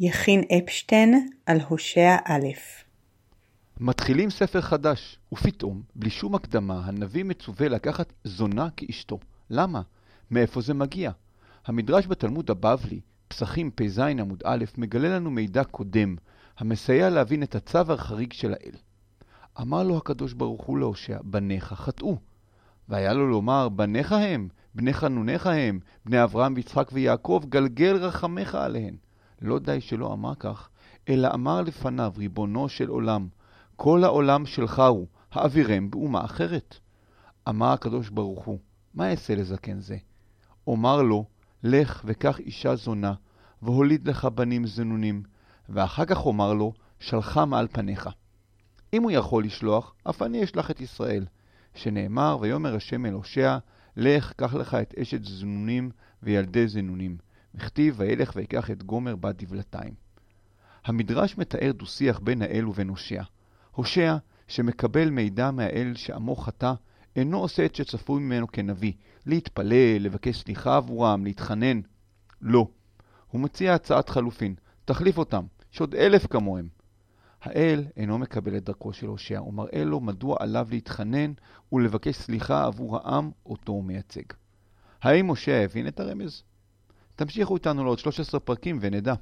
יכין אפשטיין על הושע א'. מתחילים ספר חדש, ופתאום, בלי שום הקדמה, הנביא מצווה לקחת זונה כאשתו. למה? מאיפה זה מגיע? המדרש בתלמוד הבבלי, פסחים פז עמוד א', מגלה לנו מידע קודם, המסייע להבין את הצו החריג של האל. אמר לו הקדוש ברוך הוא להושע, בניך חטאו. והיה לו לומר, בניך הם, בני חנוניך הם, בני אברהם ויצחק ויעקב, גלגל רחמך עליהן. לא די שלא אמר כך, אלא אמר לפניו, ריבונו של עולם, כל העולם שלך הוא, האווירם באומה אחרת. אמר הקדוש ברוך הוא, מה אעשה לזקן זה? אומר לו, לך וקח אישה זונה, והוליד לך בנים זנונים, ואחר כך אומר לו, שלחה מעל פניך. אם הוא יכול לשלוח, אף אני אשלח את ישראל. שנאמר, ויאמר השם אל הושע, לך, קח לך את אשת זנונים וילדי זנונים. וכתיב, וילך ויקח את גומר בת דבלתיים. המדרש מתאר דו-שיח בין האל ובין הושע. הושע, שמקבל מידע מהאל שעמו חטא, אינו עושה את שצפוי ממנו כנביא, להתפלל, לבקש סליחה עבורם, להתחנן. לא. הוא מציע הצעת חלופין, תחליף אותם, יש עוד אלף כמוהם. האל אינו מקבל את דרכו של הושע, ומראה לו מדוע עליו להתחנן ולבקש סליחה עבור העם אותו הוא מייצג. האם הושע הבין את הרמז? תמשיכו איתנו לעוד 13 פרקים ונדע.